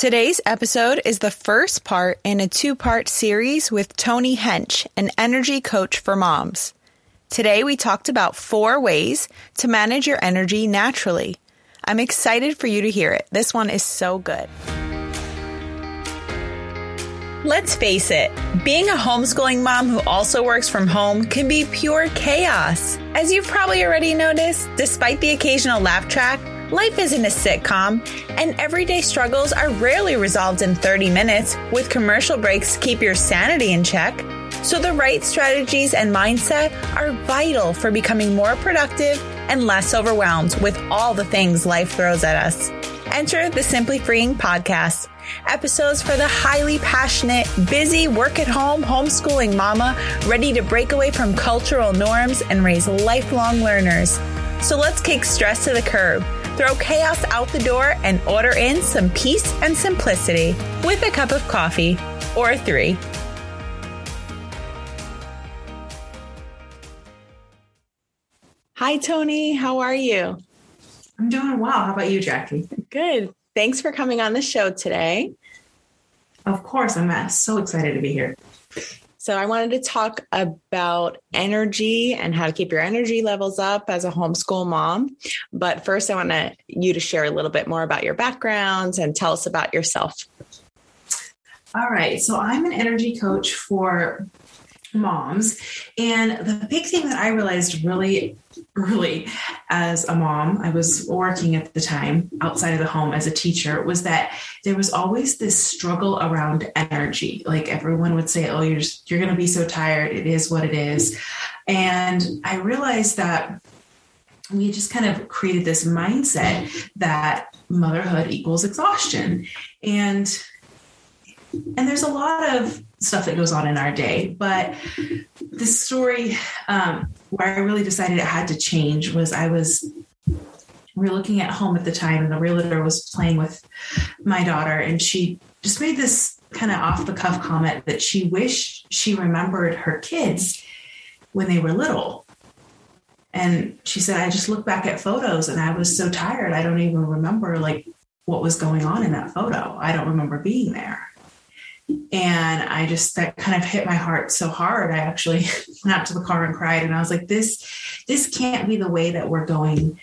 Today's episode is the first part in a two part series with Tony Hench, an energy coach for moms. Today, we talked about four ways to manage your energy naturally. I'm excited for you to hear it. This one is so good. Let's face it, being a homeschooling mom who also works from home can be pure chaos. As you've probably already noticed, despite the occasional laugh track, life isn't a sitcom, and everyday struggles are rarely resolved in 30 minutes with commercial breaks to keep your sanity in check. So, the right strategies and mindset are vital for becoming more productive and less overwhelmed with all the things life throws at us. Enter the Simply Freeing podcast episodes for the highly passionate, busy, work at home, homeschooling mama ready to break away from cultural norms and raise lifelong learners. So let's kick stress to the curb, throw chaos out the door, and order in some peace and simplicity with a cup of coffee or three. Hi, Tony. How are you? I'm doing well. How about you, Jackie? Good. Thanks for coming on the show today. Of course, I'm so excited to be here. So, I wanted to talk about energy and how to keep your energy levels up as a homeschool mom. But first, I want you to share a little bit more about your backgrounds and tell us about yourself. All right. So, I'm an energy coach for moms. And the big thing that I realized really early as a mom, I was working at the time outside of the home as a teacher, was that there was always this struggle around energy. Like everyone would say, Oh, you're just, you're going to be so tired. It is what it is. And I realized that we just kind of created this mindset that motherhood equals exhaustion. And and there's a lot of stuff that goes on in our day. But the story um, where I really decided it had to change was I was we were looking at home at the time, and the realtor was playing with my daughter, and she just made this kind of off the cuff comment that she wished she remembered her kids when they were little. And she said, I just look back at photos and I was so tired. I don't even remember like what was going on in that photo. I don't remember being there and i just that kind of hit my heart so hard. I actually went out to the car and cried. And i was like this this can't be the way that we're going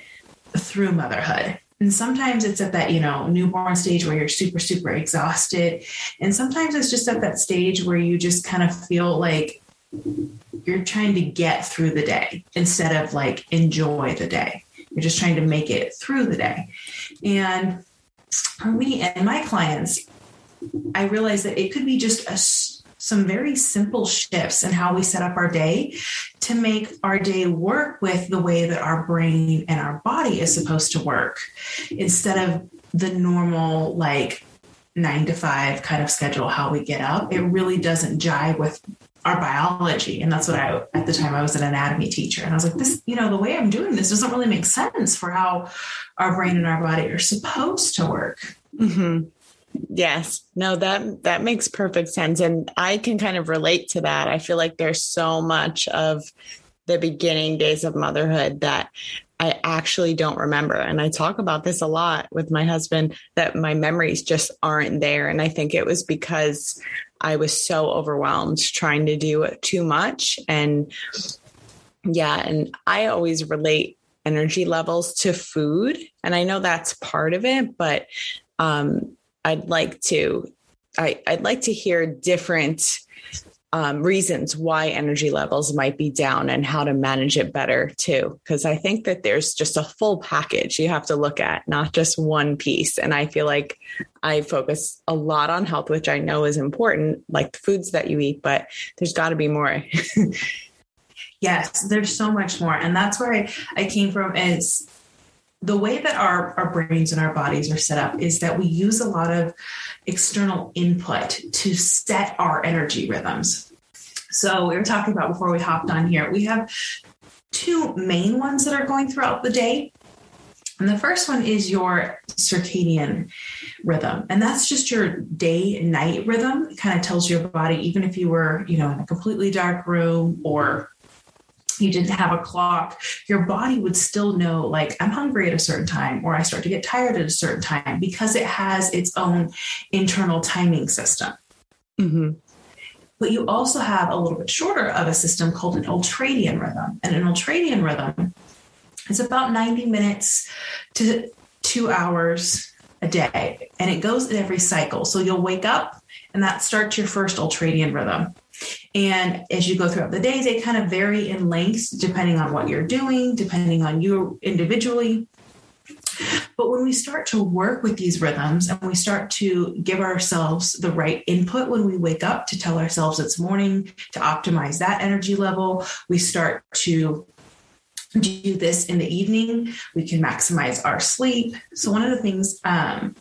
through motherhood. And sometimes it's at that you know newborn stage where you're super super exhausted. And sometimes it's just at that stage where you just kind of feel like you're trying to get through the day instead of like enjoy the day. You're just trying to make it through the day. And for me and my clients I realized that it could be just a, some very simple shifts in how we set up our day to make our day work with the way that our brain and our body is supposed to work instead of the normal, like, nine to five kind of schedule, how we get up. It really doesn't jive with our biology. And that's what I, at the time, I was an anatomy teacher. And I was like, this, you know, the way I'm doing this doesn't really make sense for how our brain and our body are supposed to work. Mm-hmm. Yes. No, that that makes perfect sense and I can kind of relate to that. I feel like there's so much of the beginning days of motherhood that I actually don't remember. And I talk about this a lot with my husband that my memories just aren't there and I think it was because I was so overwhelmed trying to do too much and yeah, and I always relate energy levels to food and I know that's part of it, but um I'd like to I, would like to hear different um, reasons why energy levels might be down and how to manage it better too. Because I think that there's just a full package you have to look at, not just one piece. And I feel like I focus a lot on health, which I know is important, like the foods that you eat, but there's got to be more. yes, there's so much more. And that's where I, I came from is the way that our, our brains and our bodies are set up is that we use a lot of external input to set our energy rhythms. So, we were talking about before we hopped on here, we have two main ones that are going throughout the day. And the first one is your circadian rhythm. And that's just your day night rhythm. It kind of tells your body, even if you were, you know, in a completely dark room or you didn't have a clock, your body would still know, like, I'm hungry at a certain time, or I start to get tired at a certain time because it has its own internal timing system. Mm-hmm. But you also have a little bit shorter of a system called an ultradian rhythm. And an ultradian rhythm is about 90 minutes to two hours a day. And it goes in every cycle. So you'll wake up and that starts your first ultradian rhythm. And as you go throughout the day, they kind of vary in lengths depending on what you're doing, depending on you individually. But when we start to work with these rhythms and we start to give ourselves the right input when we wake up to tell ourselves it's morning to optimize that energy level, we start to do this in the evening, we can maximize our sleep. So, one of the things um,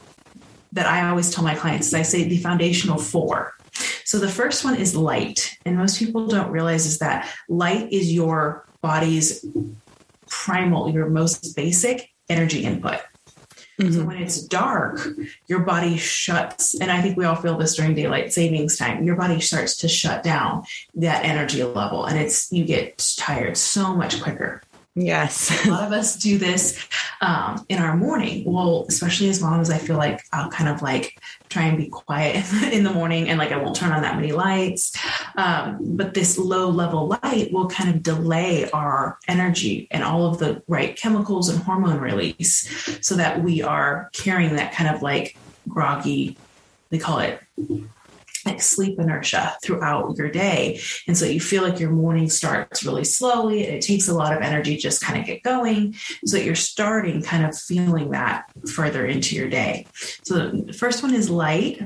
that I always tell my clients is I say the foundational four. So, the first one is light. And most people don't realize is that light is your body's primal, your most basic energy input. Mm-hmm. So when it's dark, your body shuts, and I think we all feel this during daylight savings time. Your body starts to shut down that energy level, and it's you get tired so much quicker. Yes. a lot of us do this um, in our morning. Well, especially as moms, I feel like I'll kind of like try and be quiet in the morning and like I won't turn on that many lights. Um, but this low level light will kind of delay our energy and all of the right chemicals and hormone release so that we are carrying that kind of like groggy, they call it like sleep inertia throughout your day. And so you feel like your morning starts really slowly and it takes a lot of energy just kind of get going. So that you're starting kind of feeling that further into your day. So the first one is light.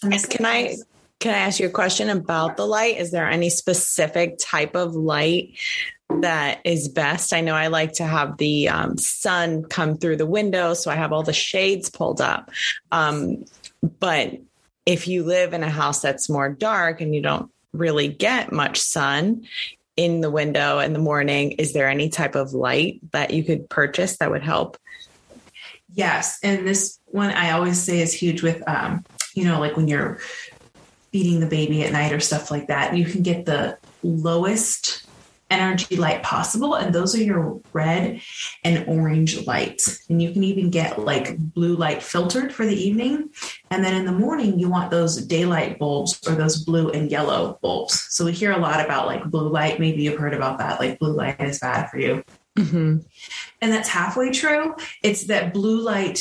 Can I can I ask you a question about the light? Is there any specific type of light that is best. I know I like to have the um, sun come through the window, so I have all the shades pulled up. Um, but if you live in a house that's more dark and you don't really get much sun in the window in the morning, is there any type of light that you could purchase that would help? Yes. And this one I always say is huge with, um, you know, like when you're feeding the baby at night or stuff like that, you can get the lowest energy light possible. And those are your red and orange lights. And you can even get like blue light filtered for the evening. And then in the morning, you want those daylight bulbs or those blue and yellow bulbs. So we hear a lot about like blue light. Maybe you've heard about that. Like blue light is bad for you. Mm-hmm. And that's halfway true. It's that blue light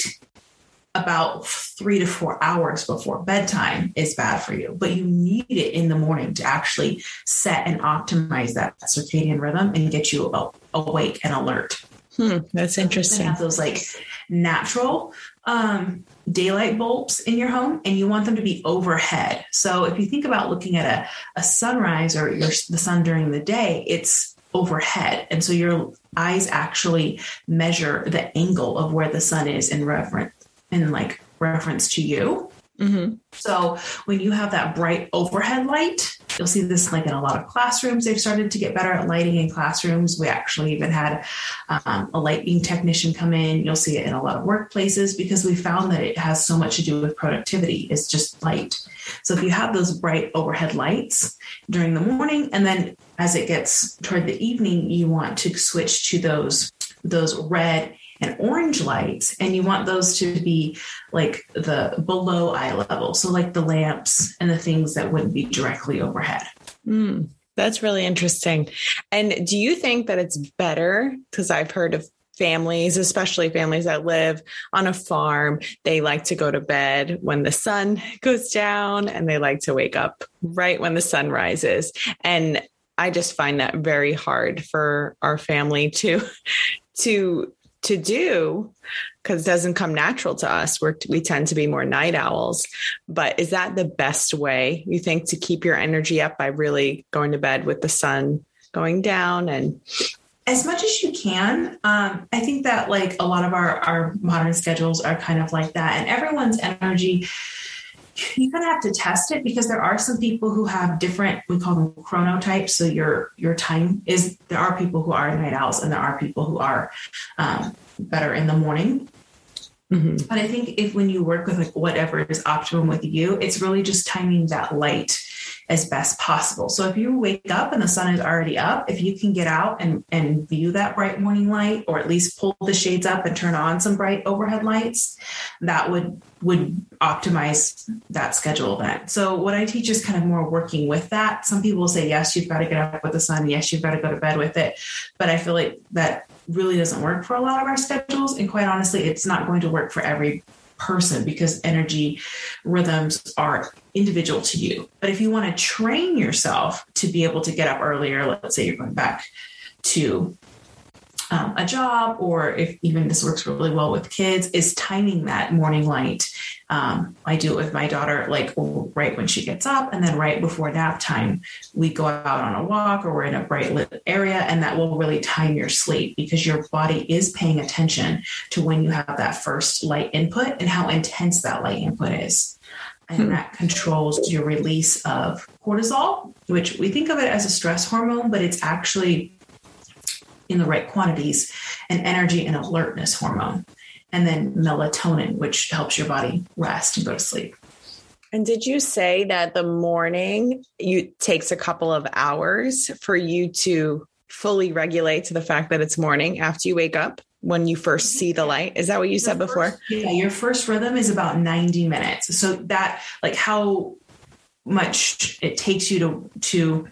about three to four hours before bedtime is bad for you, but you need it in the morning to actually set and optimize that circadian rhythm and get you awake and alert. Hmm, that's interesting. have those like natural um, daylight bulbs in your home, and you want them to be overhead. So if you think about looking at a, a sunrise or your, the sun during the day, it's overhead. And so your eyes actually measure the angle of where the sun is in reference in like reference to you. Mm-hmm. So when you have that bright overhead light, you'll see this like in a lot of classrooms. They've started to get better at lighting in classrooms. We actually even had um, a lighting technician come in. You'll see it in a lot of workplaces because we found that it has so much to do with productivity. It's just light. So if you have those bright overhead lights during the morning, and then as it gets toward the evening, you want to switch to those those red and orange lights and you want those to be like the below eye level so like the lamps and the things that wouldn't be directly overhead mm, that's really interesting and do you think that it's better because i've heard of families, especially families that live on a farm, they like to go to bed when the sun goes down and they like to wake up right when the sun rises. And I just find that very hard for our family to to to do because it doesn't come natural to us. We're, we tend to be more night owls. But is that the best way you think to keep your energy up by really going to bed with the sun going down and as much as you can um, i think that like a lot of our our modern schedules are kind of like that and everyone's energy you kind of have to test it because there are some people who have different we call them chronotypes so your your time is there are people who are night owls and there are people who are um, better in the morning mm-hmm. but i think if when you work with like whatever is optimum with you it's really just timing that light as best possible. So if you wake up and the sun is already up, if you can get out and, and view that bright morning light, or at least pull the shades up and turn on some bright overhead lights, that would would optimize that schedule event. So what I teach is kind of more working with that. Some people say, yes, you've got to get up with the sun. Yes, you've got to go to bed with it. But I feel like that really doesn't work for a lot of our schedules. And quite honestly, it's not going to work for every person because energy rhythms are individual to you. But if you want to train yourself to be able to get up earlier, let's say you're going back to um, a job, or if even this works really well with kids, is timing that morning light. Um, I do it with my daughter, like right when she gets up, and then right before nap time, we go out on a walk or we're in a bright lit area, and that will really time your sleep because your body is paying attention to when you have that first light input and how intense that light input is. And hmm. that controls your release of cortisol, which we think of it as a stress hormone, but it's actually in the right quantities, and energy and alertness hormone, and then melatonin, which helps your body rest and go to sleep. And did you say that the morning you takes a couple of hours for you to fully regulate to the fact that it's morning after you wake up when you first mm-hmm. see the light? Is that what you said first, before? Yeah, your first rhythm is about 90 minutes. So that like how much it takes you to to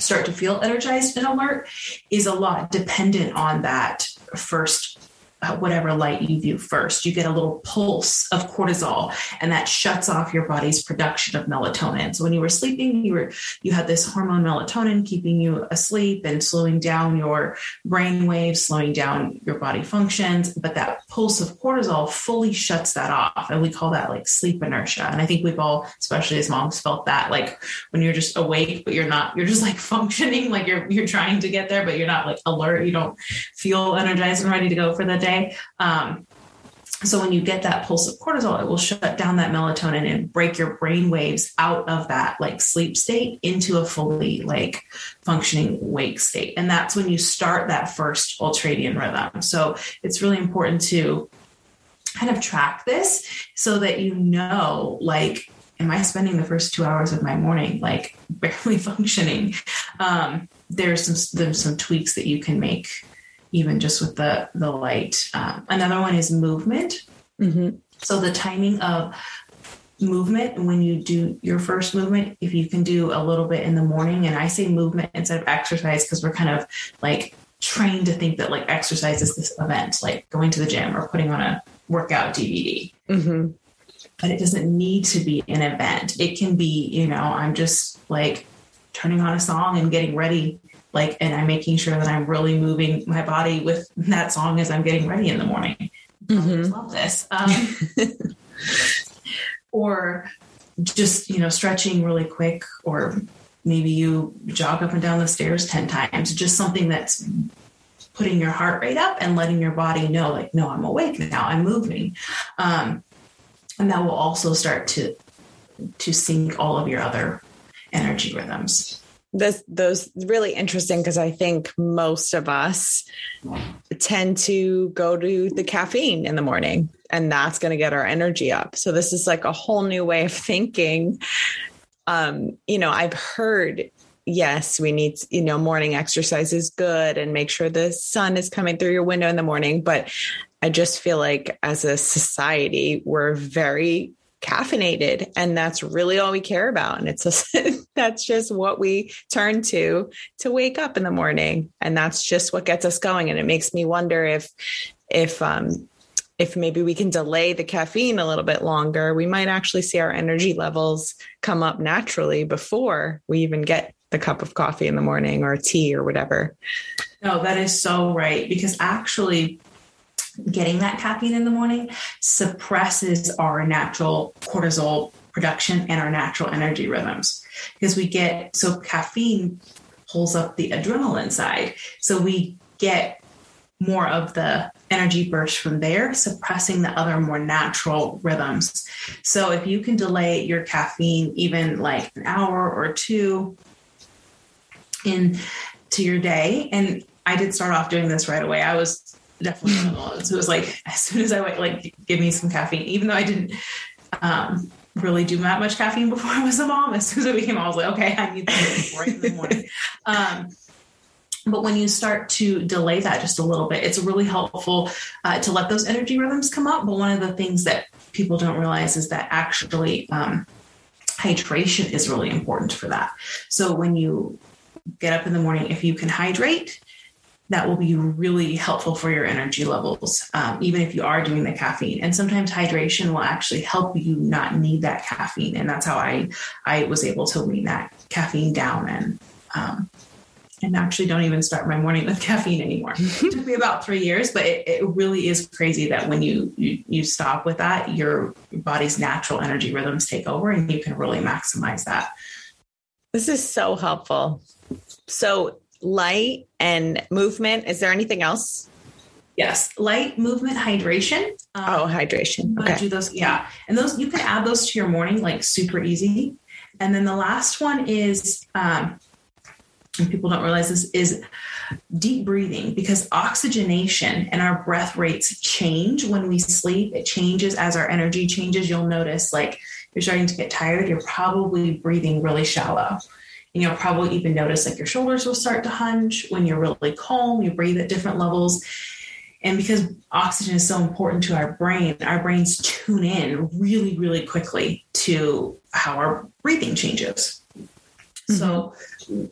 start to feel energized and alert is a lot dependent on that first Uh, whatever light you view first. You get a little pulse of cortisol, and that shuts off your body's production of melatonin. So when you were sleeping, you were you had this hormone melatonin keeping you asleep and slowing down your brain waves, slowing down your body functions. But that pulse of cortisol fully shuts that off, and we call that like sleep inertia. And I think we've all, especially as moms, felt that like when you're just awake, but you're not, you're just like functioning, like you're you're trying to get there, but you're not like alert. You don't feel energized and ready to go for the day day. Um, so when you get that pulse of cortisol, it will shut down that melatonin and break your brain waves out of that like sleep state into a fully like functioning wake state. And that's when you start that first ultradian rhythm. So it's really important to kind of track this so that you know like am I spending the first two hours of my morning like barely functioning? Um, there's some there's some tweaks that you can make even just with the the light. Um, another one is movement. Mm-hmm. So the timing of movement when you do your first movement, if you can do a little bit in the morning, and I say movement instead of exercise because we're kind of like trained to think that like exercise is this event, like going to the gym or putting on a workout DVD. Mm-hmm. But it doesn't need to be an event. It can be, you know, I'm just like turning on a song and getting ready like and i'm making sure that i'm really moving my body with that song as i'm getting ready in the morning. Mm-hmm. love this. Um, or just you know stretching really quick or maybe you jog up and down the stairs 10 times just something that's putting your heart rate up and letting your body know like no i'm awake now i'm moving. Um, and that will also start to to sync all of your other energy rhythms this those really interesting because I think most of us tend to go to the caffeine in the morning and that's going to get our energy up. So this is like a whole new way of thinking. Um, you know, I've heard yes, we need, you know, morning exercise is good and make sure the sun is coming through your window in the morning, but I just feel like as a society, we're very caffeinated and that's really all we care about. And it's just, that's just what we turn to to wake up in the morning. And that's just what gets us going. And it makes me wonder if if um if maybe we can delay the caffeine a little bit longer. We might actually see our energy levels come up naturally before we even get the cup of coffee in the morning or tea or whatever. No that is so right. Because actually getting that caffeine in the morning suppresses our natural cortisol production and our natural energy rhythms. Because we get so caffeine pulls up the adrenaline side. So we get more of the energy burst from there suppressing the other more natural rhythms. So if you can delay your caffeine even like an hour or two in to your day and i did start off doing this right away. I was definitely those. It was like as soon as I went, like give me some caffeine, even though I didn't um, really do that much caffeine before I was a mom. As soon as I became, I was like, okay, I need this right in the morning. Um, but when you start to delay that just a little bit, it's really helpful uh, to let those energy rhythms come up. But one of the things that people don't realize is that actually um, hydration is really important for that. So when you get up in the morning, if you can hydrate, that will be really helpful for your energy levels, um, even if you are doing the caffeine. And sometimes hydration will actually help you not need that caffeine. And that's how I I was able to wean that caffeine down and um, and actually don't even start my morning with caffeine anymore. it took me about three years, but it, it really is crazy that when you, you you stop with that, your body's natural energy rhythms take over, and you can really maximize that. This is so helpful. So light and movement. Is there anything else? Yes, light movement, hydration. Um, oh, hydration. Okay. Do those, yeah, and those you can add those to your morning like super easy. And then the last one is, um, and people don't realize this is deep breathing because oxygenation and our breath rates change when we sleep. It changes as our energy changes. You'll notice like you're starting to get tired. You're probably breathing really shallow and you'll probably even notice like your shoulders will start to hunch when you're really calm, you breathe at different levels. And because oxygen is so important to our brain, our brains tune in really, really quickly to how our breathing changes. Mm-hmm. So,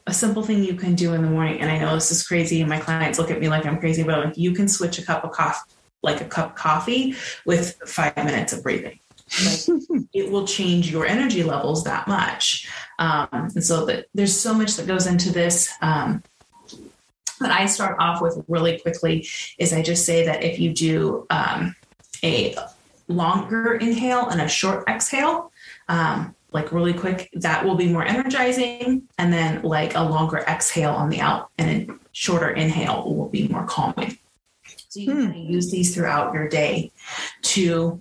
a simple thing you can do in the morning, and I know this is crazy, and my clients look at me like I'm crazy, but like you can switch a cup of coffee, like a cup of coffee, with five minutes of breathing. Like it will change your energy levels that much. Um, and so that there's so much that goes into this. Um, that I start off with really quickly is I just say that if you do um, a longer inhale and a short exhale, um, like really quick, that will be more energizing. And then like a longer exhale on the out and a shorter inhale will be more calming. So you hmm. can use these throughout your day to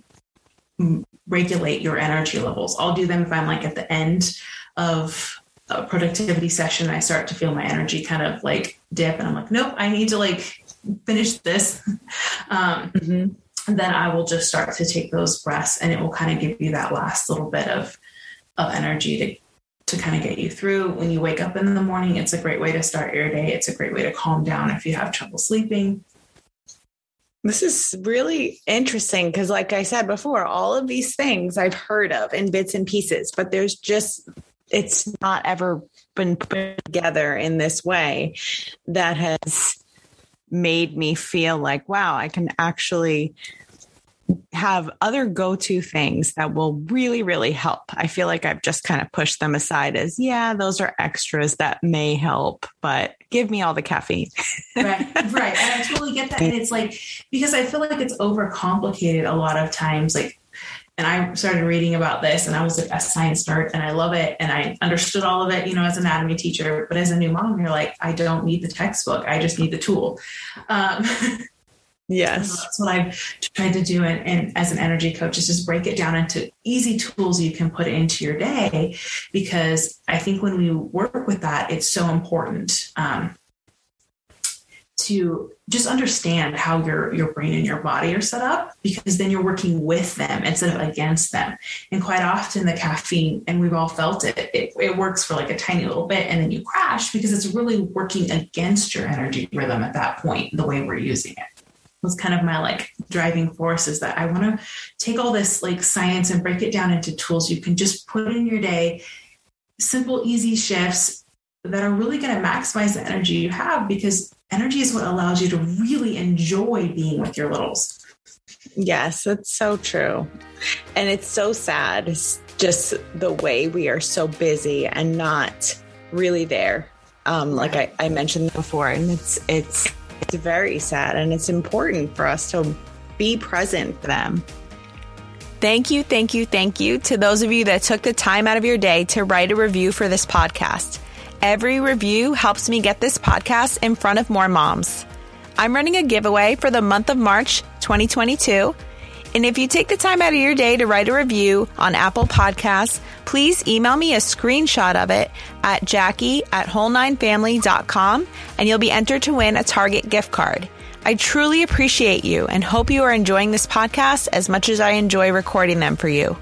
regulate your energy levels. I'll do them if I'm like at the end of a productivity session. I start to feel my energy kind of like dip, and I'm like, nope, I need to like finish this. Um, mm-hmm. Then I will just start to take those breaths, and it will kind of give you that last little bit of of energy to to kind of get you through when you wake up in the morning. It's a great way to start your day. It's a great way to calm down if you have trouble sleeping. This is really interesting because, like I said before, all of these things I've heard of in bits and pieces, but there's just, it's not ever been put together in this way that has made me feel like, wow, I can actually have other go to things that will really, really help. I feel like I've just kind of pushed them aside as, yeah, those are extras that may help, but give me all the caffeine. right, right. And I totally get that. And it's like, because I feel like it's overcomplicated a lot of times. Like, and I started reading about this and I was a science nerd and I love it. And I understood all of it, you know, as an anatomy teacher. But as a new mom, you're like, I don't need the textbook. I just need the tool. Um, Yes. So that's what I've tried to do. And, and, as an energy coach is just break it down into easy tools you can put into your day. Because I think when we work with that, it's so important um, to just understand how your, your brain and your body are set up, because then you're working with them instead of against them. And quite often the caffeine, and we've all felt it, it, it works for like a tiny little bit and then you crash because it's really working against your energy rhythm at that point, the way we're using it was kind of my like driving force is that I want to take all this like science and break it down into tools you can just put in your day, simple, easy shifts that are really going to maximize the energy you have because energy is what allows you to really enjoy being with your littles. Yes, it's so true. And it's so sad. It's just the way we are so busy and not really there. Um, like I, I mentioned before, and it's it's it's very sad and it's important for us to be present for them. Thank you, thank you, thank you to those of you that took the time out of your day to write a review for this podcast. Every review helps me get this podcast in front of more moms. I'm running a giveaway for the month of March 2022. And if you take the time out of your day to write a review on Apple Podcasts, please email me a screenshot of it at jackie at whole9family.com and you'll be entered to win a Target gift card. I truly appreciate you and hope you are enjoying this podcast as much as I enjoy recording them for you.